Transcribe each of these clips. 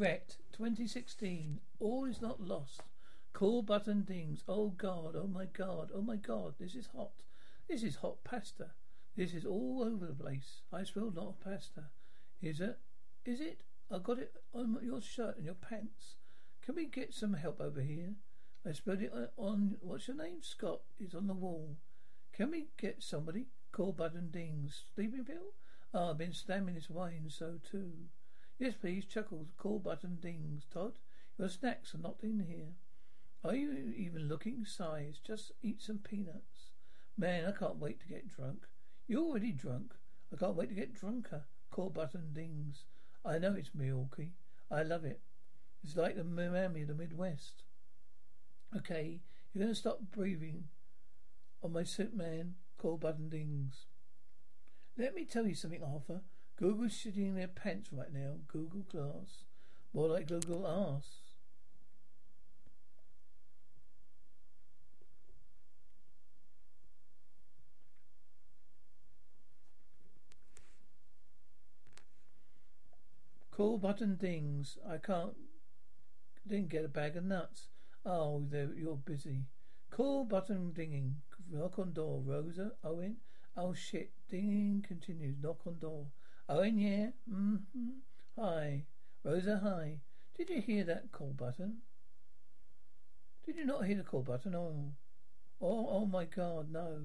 Wrecked 2016. All is not lost. Call button dings. Oh God, oh my God, oh my God, this is hot. This is hot pasta. This is all over the place. I smell not pasta. Is it? Is it? I got it on your shirt and your pants. Can we get some help over here? I spilled it on, what's your name? Scott. It's on the wall. Can we get somebody? Call button dings. Sleeping pill? Ah, I've been slamming this wine, so too. Yes, please, chuckles. Call button dings. Todd, your snacks are not in here. Are you even looking? Sighs. Just eat some peanuts. Man, I can't wait to get drunk. You're already drunk. I can't wait to get drunker. Call button dings. I know it's Milwaukee. I love it. It's like the Miami of the Midwest. Okay, you're going to stop breathing on my suit, man. Call button dings. Let me tell you something, Arthur. Google's shitting their pants right now. Google Glass. More like Google Ass. Call button dings. I can't. Didn't get a bag of nuts. Oh, you're busy. Call button dinging. Knock on door. Rosa. Owen. Oh shit. Dinging continues. Knock on door. Owen, yeah. Mm-hmm. Hi. Rosa, hi. Did you hear that call button? Did you not hear the call button? Oh. Oh, oh my god, no.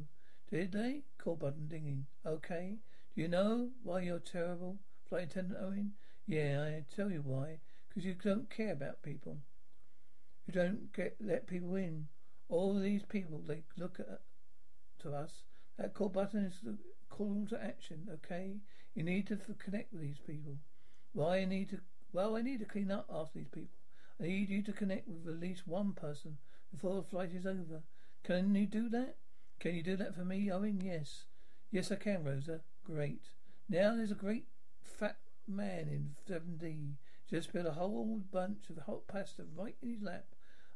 Did they? Call button dinging. Okay. Do you know why you're terrible, Flight Attendant Owen? Yeah, I tell you why. Because you don't care about people. You don't get let people in. All these people, they look at to us. That call button is the call to action. Okay, you need to connect with these people. Why I need to? Well, I need to clean up after these people. I need you to connect with at least one person before the flight is over. Can you do that? Can you do that for me, Owen? Yes. Yes, I can, Rosa. Great. Now there's a great fat man in 7D just put a whole bunch of hot pasta right in his lap.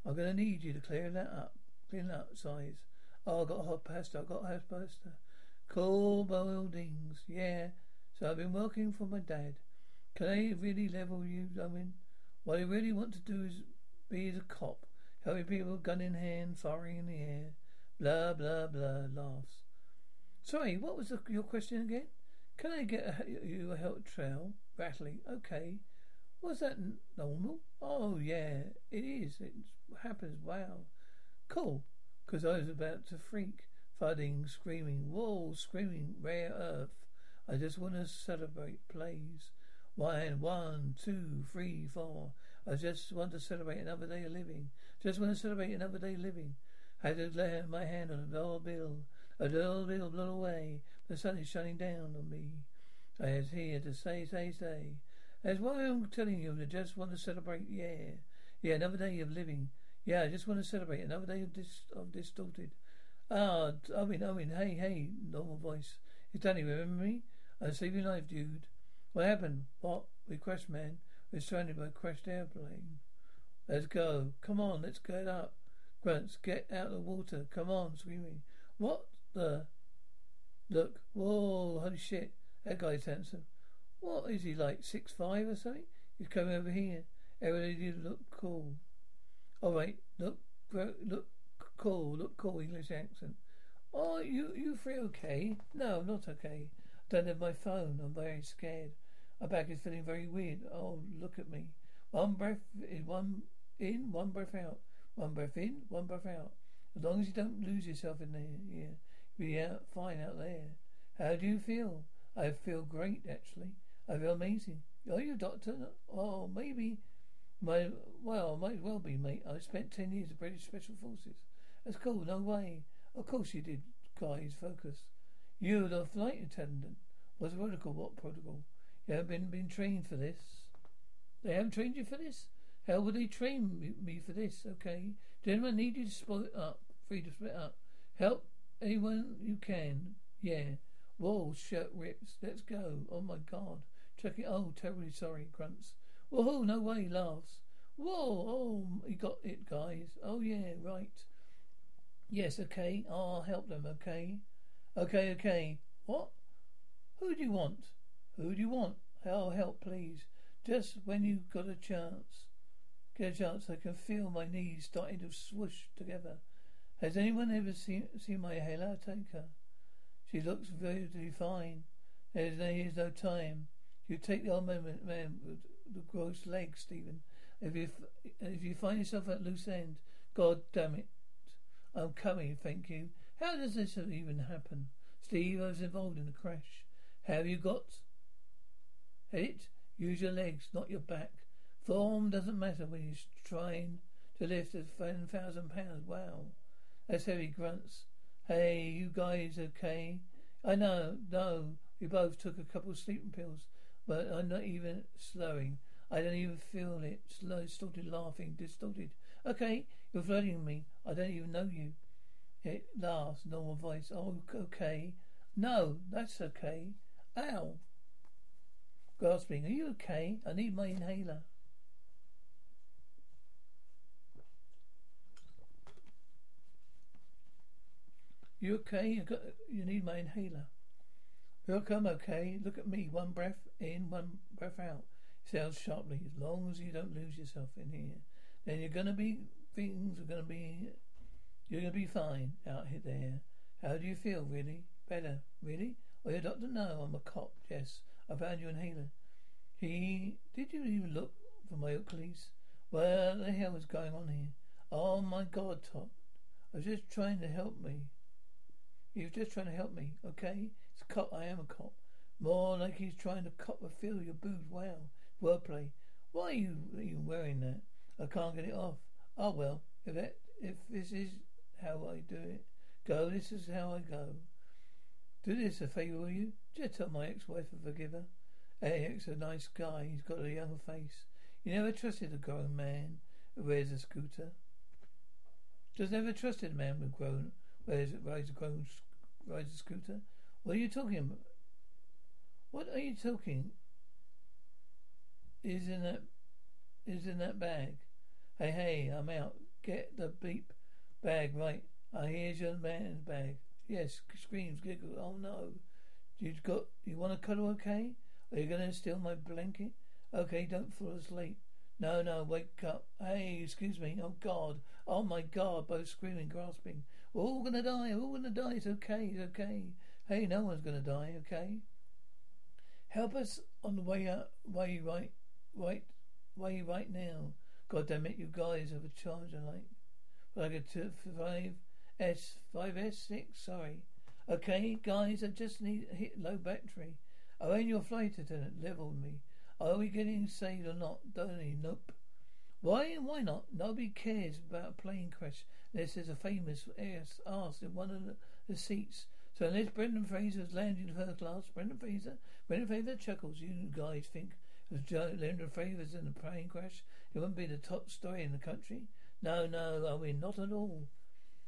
I'm going to need you to clear that up. Clean that up, size. Oh, I got hot pasta. I got hot pasta. Cool buildings. Yeah. So I've been working for my dad. Can I really level you, I mean? What I really want to do is be the cop. Helping people gun in hand, firing in the air. Blah, blah, blah. Laughs. Sorry, what was the, your question again? Can I get a, you a help trail? Rattling. Okay. Was that normal? Oh, yeah, it is. It happens. Wow. Cool. Because I was about to freak. Thudding, screaming. Whoa, screaming. Rare earth. I just want to celebrate, please. One, one, two, three, four. I just want to celebrate another day of living. Just want to celebrate another day of living. I had lay my hand on a dollar bill. A dollar bill blown away. The sun is shining down on me. I was here to say, say, say. That's why I'm telling you. I just want to celebrate. Yeah, yeah, another day of living. Yeah, I just want to celebrate another day of dis of distorted. Ah, I mean, I mean, hey, hey, normal voice. It's Danny. Remember me? Saved your life, dude. What happened? What? We crashed, man. We're surrounded by a crashed airplane. Let's go. Come on, let's get up. Grunts, get out of the water. Come on, screaming. What the? Look. Whoa, holy shit. That guy's handsome. What is he like, six five or something? He's coming over here. Everybody look cool. All right, look, look cool, look cool. English accent. Oh, you you feel okay? No, I'm not okay. Don't have my phone. I'm very scared. My back is feeling very weird. Oh, look at me. One breath in, one in, one breath out. One breath in, one breath out. As long as you don't lose yourself in there, you'll be out fine out there. How do you feel? I feel great, actually. I feel amazing. Are you a doctor? Oh, maybe. My well, might as well be, mate. I spent ten years in British Special Forces. That's cool. No way. Of course you did, guys. Focus. You, the flight attendant. What's protocol? What protocol? You haven't been, been trained for this. They haven't trained you for this? How would they train me for this? Okay. Gentlemen, need you to split up. Free to split up. Help anyone you can. Yeah. Whoa, shirt rips. Let's go. Oh my god. Check it. Oh, terribly sorry, grunts. Whoa, no way, laughs. Whoa, oh, he got it, guys. Oh yeah, right. Yes, okay. I'll help them, okay? Okay, okay. What? Who do you want? Who do you want? I'll help, please. Just when you've got a chance. Get a chance, I can feel my knees starting to swoosh together. Has anyone ever seen, seen my Hela? Take her. She looks very fine. There's no, here's no time. You take the old man, man with the gross legs, Stephen. If you if you find yourself at loose end, God damn it, I'm coming. Thank you. How does this even happen, Steve? I was involved in the crash. Have you got it? Use your legs, not your back. Form doesn't matter when you're trying to lift a thousand pounds. Wow, that's heavy grunts. Hey, you guys okay? I know, no. We both took a couple of sleeping pills, but I'm not even slowing. I don't even feel it. Slow, distorted laughing, distorted. Okay, you're flirting me. I don't even know you. It laughs, normal voice. Oh, okay. No, that's okay. Ow. Gasping. Are you okay? I need my inhaler. You okay? You got. You need my inhaler. Look, I'm okay. Look at me. One breath in, one breath out. He sounds sharply. As long as you don't lose yourself in here, then you're gonna be. Things are gonna be. You're gonna be fine out here. There. How do you feel? Really? Better? Really? Oh, your doctor? No, I'm a cop. Yes, I found your inhaler. He. Did you even look for my Oakleys? What the hell is going on here? Oh my God, Todd. I was just trying to help me. He was just trying to help me, okay? It's a cop. I am a cop. More like he's trying to cop a feel your boobs. Wow. Wordplay. Why are you, are you wearing that? I can't get it off. Oh well, if that, if this is how I do it, go. This is how I go. Do this a favour, will you? Just tell my ex-wife to forgive her. Eric's a nice guy. He's got a young face. You never trusted a grown man who wears a scooter. Just never trusted a man with grown wears rides a grown rides a scooter. What are you talking about? What are you talking? Is in that is in that bag. Hey hey, I'm out. Get the beep bag right. I here's your man's bag. Yes, screams, giggles. Oh no. You got you want to cuddle okay? Are you gonna steal my blanket? Okay, don't fall asleep. No, no, wake up. Hey, excuse me. Oh God. Oh my God, both screaming, grasping. We're all gonna die, we're all gonna die. It's okay, it's okay. Hey, no one's gonna die, okay? Help us on the way out way right right way right now. God damn it, you guys have a charger like a two five S five S six, sorry. Okay, guys, I just need hit low battery. Oh, and your flight attendant leveled me. Are we getting saved or not? Don't he? Nope. Why? Why not? Nobody cares about a plane crash unless there's a famous ass in one of the, the seats. So unless Brendan Fraser's landing first class, Brendan Fraser, Brendan Fraser chuckles. You guys think if Brendan Fraser's in a plane crash, it wouldn't be the top story in the country? No, no, I mean not at all.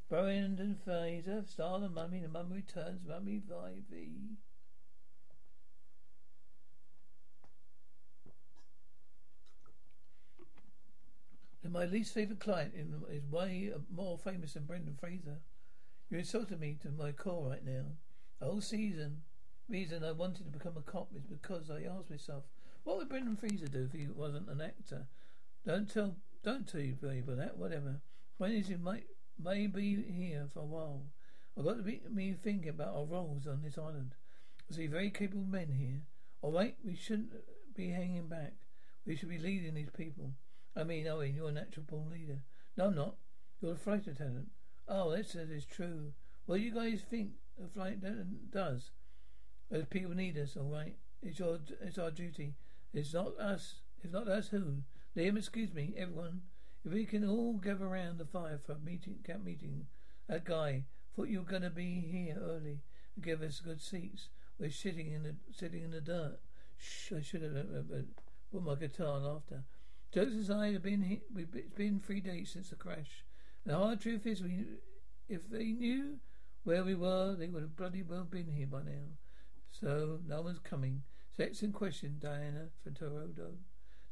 Brendan Fraser, star the Mummy, the Mummy Returns, Mummy 5e. And my least favourite client is way more famous than Brendan Fraser. You insulted me to my core right now. The whole season, reason I wanted to become a cop is because I asked myself, what would Brendan Fraser do if he wasn't an actor? Don't tell, don't tell you people that. Whatever. When is he might may be here for a while. I've got to be me thinking about our roles on this island. I see very capable men here. All right, we shouldn't be hanging back. We should be leading these people. I mean, oh, Owen, you're a natural born leader. No, I'm not. You're a flight attendant. Oh, that is true. What do you guys think a flight attendant does? As people need us, all right. It's your, it's our duty. It's not us. It's not us who. Liam, excuse me, everyone. If we can all gather around the fire for a meeting, camp meeting, that guy thought you were going to be here early. and give us good seats. We're sitting in the sitting in the dirt. Shh, I should have uh, uh, put my guitar on after. Jokes aside, have been it's been three days since the crash. The hard truth is, we if they knew where we were, they would have bloody well been here by now. So no one's coming. Sex in question, Diana Fantorodo.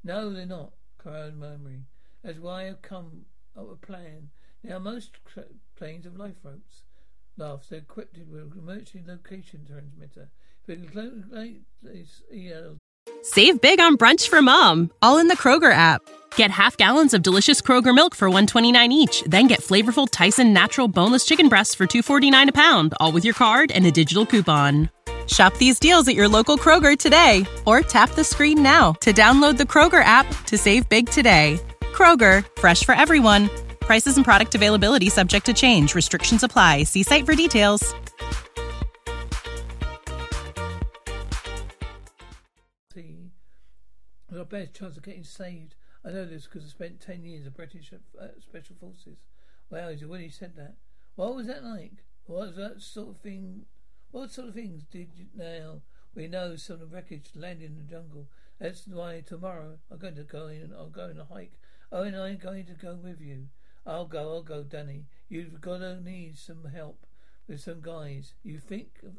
No, they're not. Crowd murmuring. That's why I've come up a plan. Now most planes have life ropes. Laughs. They're equipped with emergency location transmitter. Save big on brunch for mom. All in the Kroger app. Get half gallons of delicious Kroger milk for one twenty nine each. Then get flavorful Tyson natural boneless chicken breasts for two forty nine a pound. All with your card and a digital coupon. Shop these deals at your local Kroger today, or tap the screen now to download the Kroger app to save big today. Kroger, fresh for everyone. Prices and product availability subject to change. Restrictions apply. See site for details. See, our best chance of getting saved. I know this because I spent 10 years of British uh, Special Forces. Wow, when he said that. What was that like? What was that sort of thing what sort of things did you now? We know some of wreckage landed in the jungle. That's why tomorrow I'm going to go in. I'll go on a hike. Oh, and I'm going to go with you. I'll go. I'll go, Danny. You've got to need some help with some guys. You think of,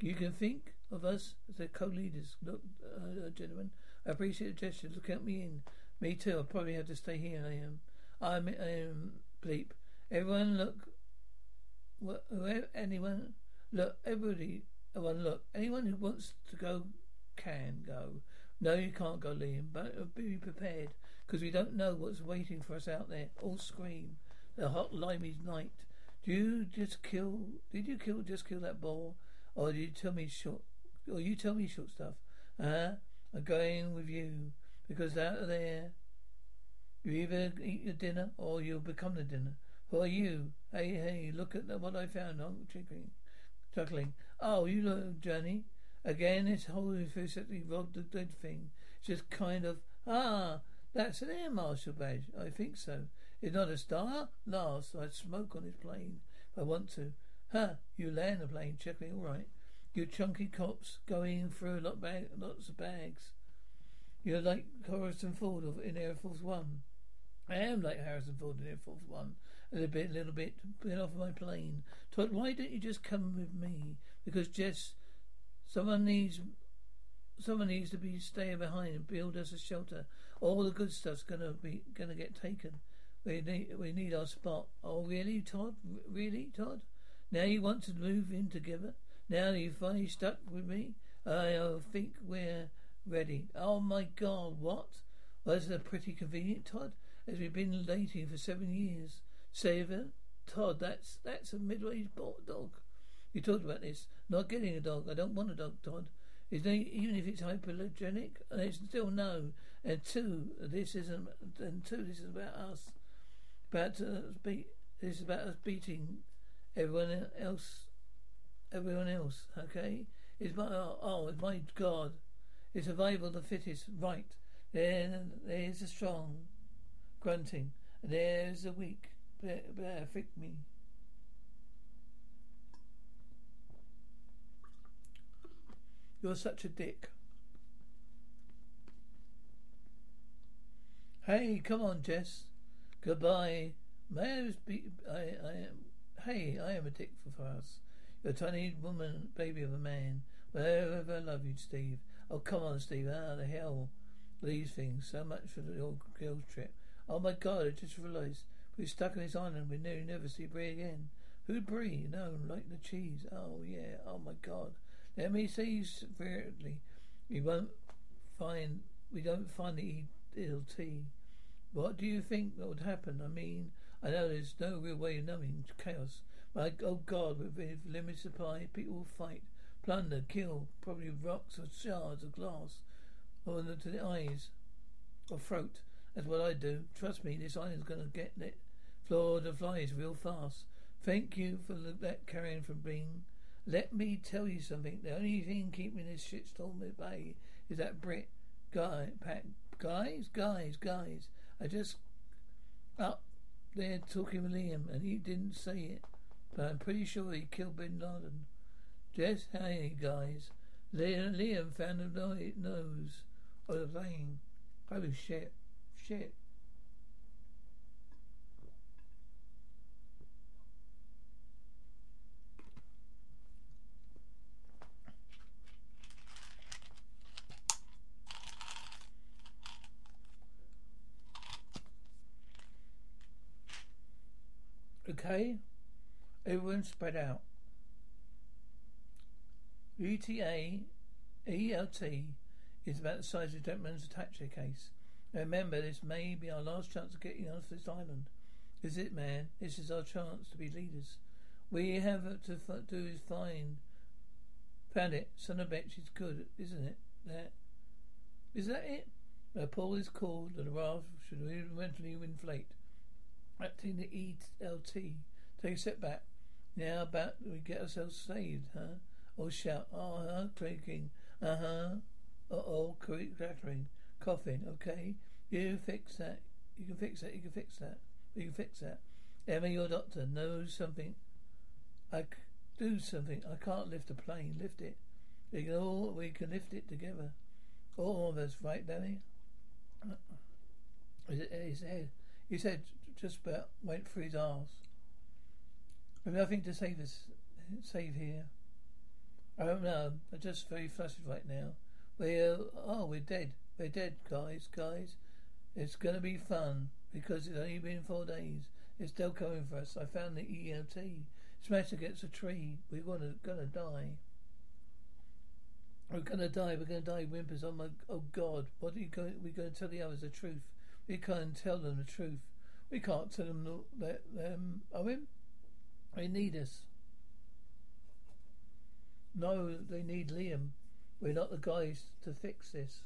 you can think of us as the co-leaders. Look, uh, gentlemen, I appreciate the gesture. Look at me in. Me too. I'll probably have to stay here. I am. I'm. I am. Bleep. Everyone, look. What? Anyone? Look, everybody, everyone, look. Anyone who wants to go can go. No, you can't go, Liam, but be prepared because we don't know what's waiting for us out there. All scream. The hot, limey night. Do you just kill? Did you kill? Just kill that boar, or did you tell me short? Or you tell me short stuff? Huh? I'm going with you because out there, you either eat your dinner or you'll become the dinner. Who are you? Hey, hey! Look at what I found. I'm chicken chuckling. Oh, you know, Johnny. Again, it's wholly physically robbed the dead thing. Just kind of, ah, that's an air marshal badge. I think so. It's not a star? Last, I'd smoke on his plane if I want to. Huh, you land the plane, checking all right. You chunky cops going through lot bag, lots of bags. You're like Harrison Ford in Air Force One. I am like Harrison Ford in Air Force One a little bit, little bit, get off my plane. Todd, why don't you just come with me? Because Jess, someone needs, someone needs to be staying behind and build us a shelter. All the good stuff's gonna be gonna get taken. We need we need our spot. Oh really, Todd? Really, Todd? Now you want to move in together? Now you finally stuck with me? I uh, think we're ready. Oh my God, what? Well, that's a pretty convenient, Todd, as we've been dating for seven years. Saver, Todd, that's that's a middle-aged dog. You talked about this. Not getting a dog. I don't want a dog, Todd. Is even if it's hypoallergenic, and it's still no. And two, this isn't. And two, this is about us. About us beat. This is about us beating everyone else. Everyone else. Okay. It's my oh, it's my God. It's survival of the fittest. Right. Then there's the strong, grunting. And there's the weak affect me. You're such a dick. Hey, come on, Jess. Goodbye. May I be? I, I am. Hey, I am a dick for us. You're a tiny woman, baby of a man. Wherever I love you, Steve. Oh, come on, Steve. Ah, the hell. These things. So much for the old girls trip. Oh my God! I just realised we're stuck on this island. We nearly never see Bree again. Who Bree? No, like the cheese. Oh yeah. Oh my God. Let me say you severely. We won't find. We don't find the tea. What do you think that would happen? I mean, I know there's no real way of knowing chaos. But oh God, with limited supply, people will fight, plunder, kill, probably rocks or shards of glass, or to the eyes or throat. That's what I do. Trust me, this island's gonna get it. Floor the flies real fast. Thank you for that carrying from being. Let me tell you something. The only thing keeping this shitstorm at bay is that Brit guy. Pat, guys, guys, guys. I just up there talking with Liam, and he didn't say it, but I'm pretty sure he killed Bin Laden. Jess, hey guys. Liam, Liam found the nose of the plane. Holy shit. Shit. Okay? Everyone spread out. ETA, ELT is about the size of the gentleman's attache case. remember, this may be our last chance of getting off this island. Is it, man. This is our chance to be leaders. We have to do is find. Found it. Son of a bitch is good, isn't it? That. Is that it? The pool is cooled and the raft should eventually inflate. Acting the ELT. Take a step back. Now about we get ourselves saved, huh? Or shout, oh, huh? Clicking. Uh huh. Uh oh, clattering. Coughing, okay? You fix that. You can fix that. You can fix that. You can fix that. Emma, your doctor, knows something. I c- do something. I can't lift a plane. Lift it. We can all we can lift it together. All of us, right, Danny? His head. He said just about went through his arse. We've nothing to save us, save here. I don't know. I'm just very flustered right now. We're oh, we're dead. We're dead, guys, guys. It's gonna be fun because it's only been four days. It's still coming for us. I found the ELT. Smashed against a tree. We're gonna gonna die. We're gonna die. We're gonna die. Whimpers. Oh my. Oh God. What are you going? We're going to tell the others the truth. We can't tell them the truth. We can't tell them that um, them. Owen. They need us. No, they need Liam. We're not the guys to fix this.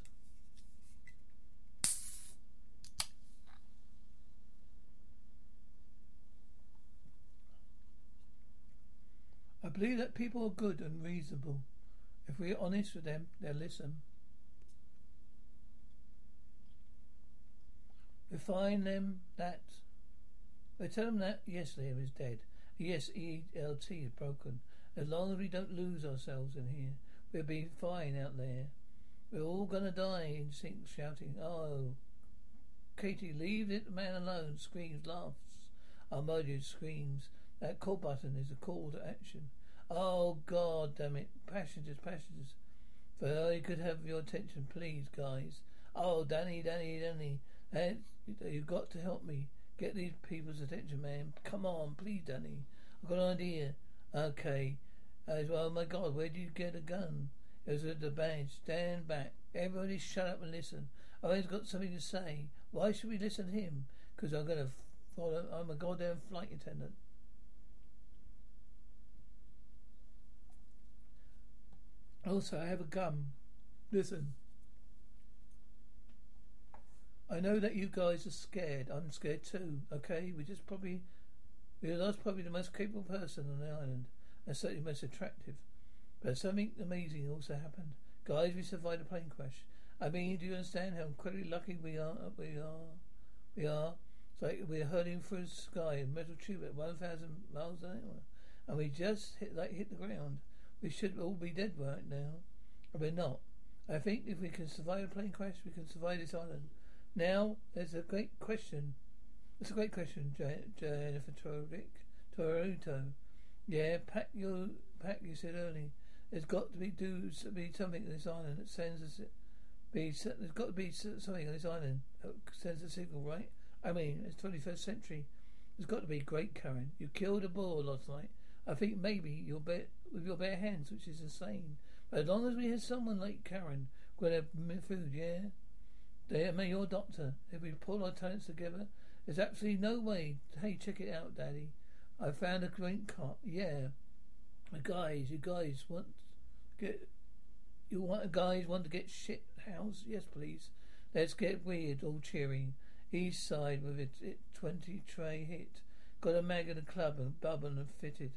I believe that people are good and reasonable. If we're honest with them, they'll listen. We find them that. We tell them that, yes, Liam is dead. Yes, ELT is broken. As long as we don't lose ourselves in here, we'll be fine out there. We're all gonna die in sync, shouting, Oh, Katie, leave it man alone, screams, laughs. Armodius screams. That call button is a call to action. Oh, God damn it. Passengers, passengers. If I could have your attention, please, guys. Oh, Danny, Danny, Danny. You've got to help me. Get these people's attention, man. Come on, please, Danny. I've got an idea. Okay. Uh, oh my God, where did you get a gun? It was at the bench. Stand back. Everybody shut up and listen. Owen's got something to say. Why should we listen to him? Because I'm going to follow. I'm a goddamn flight attendant. Also, I have a gun. Listen. I know that you guys are scared. I'm scared too. Okay, we just probably we lost probably the most capable person on the island, and certainly most attractive. But something amazing also happened. Guys, we survived a plane crash. I mean, do you understand how incredibly lucky we are? Uh, we are. We are. It's like we're hurtling through the sky in metal tube at 1,000 miles an hour. And we just hit, like, hit the ground. We should all be dead right now. But we're not. I think if we can survive a plane crash, we can survive this island. Now, there's a great question. It's a great question, Jennifer Torvik. Toruto. Yeah, pack your pack. You said early. There's got to be do be something on this island that sends us. Be there's got to be something on this island that sends a signal, right? I mean, it's 21st century. There's got to be great, Karen. You killed a boar last night. I think maybe your bare, with your bare hands, which is insane. But as long as we have someone like Karen, to have food, yeah. May your doctor. If we pull our talents together, there's absolutely no way. Hey, check it out, Daddy. I found a great car. Yeah, guys, you guys want get you want guys want to get shit house? Yes, please. Let's get weird, all cheering. East side with it, it twenty tray hit. Got a mag in the club and bubble and fitted.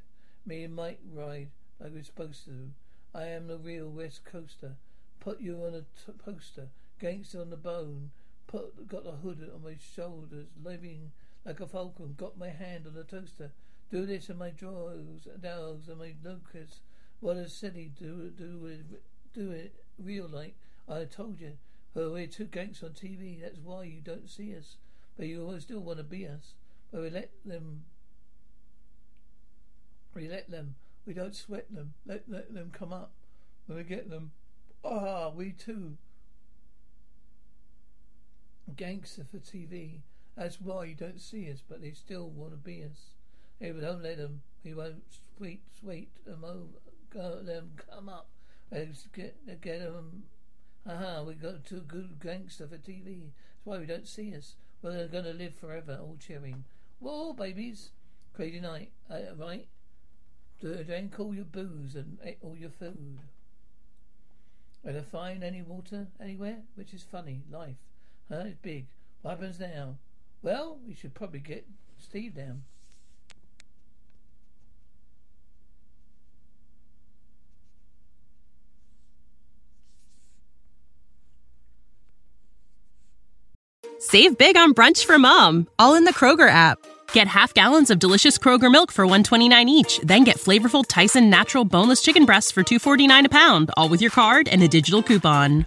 Me and Mike ride like we're supposed to. I am the real West Coaster. Put you on a t- poster. Gangster on the bone. Put got the hood on my shoulders, living like a falcon. Got my hand on the toaster. Do this in my drawers, dogs, and my locusts. What a silly do do it do it real like I told you. Oh, we're two gangs on TV. That's why you don't see us, but you always still want to be us. But we let them. We let them. We don't sweat them. Let let them come up. When we get them, ah, we too. Gangster for TV. That's why you don't see us, but they still want to be us. If we don't let them, we won't sweet, sweet them over. Go, let them come up. Let's get, get them. Aha, we got too good gangster for TV. That's why we don't see us. Well, they're going to live forever, all cheering. Whoa, babies. Crazy night, uh, right? Drink all your booze and all your food. Are they find any water anywhere? Which is funny. Life. Huh? It's big. What happens now? Well, we should probably get Steve down. Save big on brunch for mom, all in the Kroger app. Get half gallons of delicious Kroger milk for 129 each, then get flavorful Tyson natural boneless chicken breasts for 249 a pound, all with your card and a digital coupon.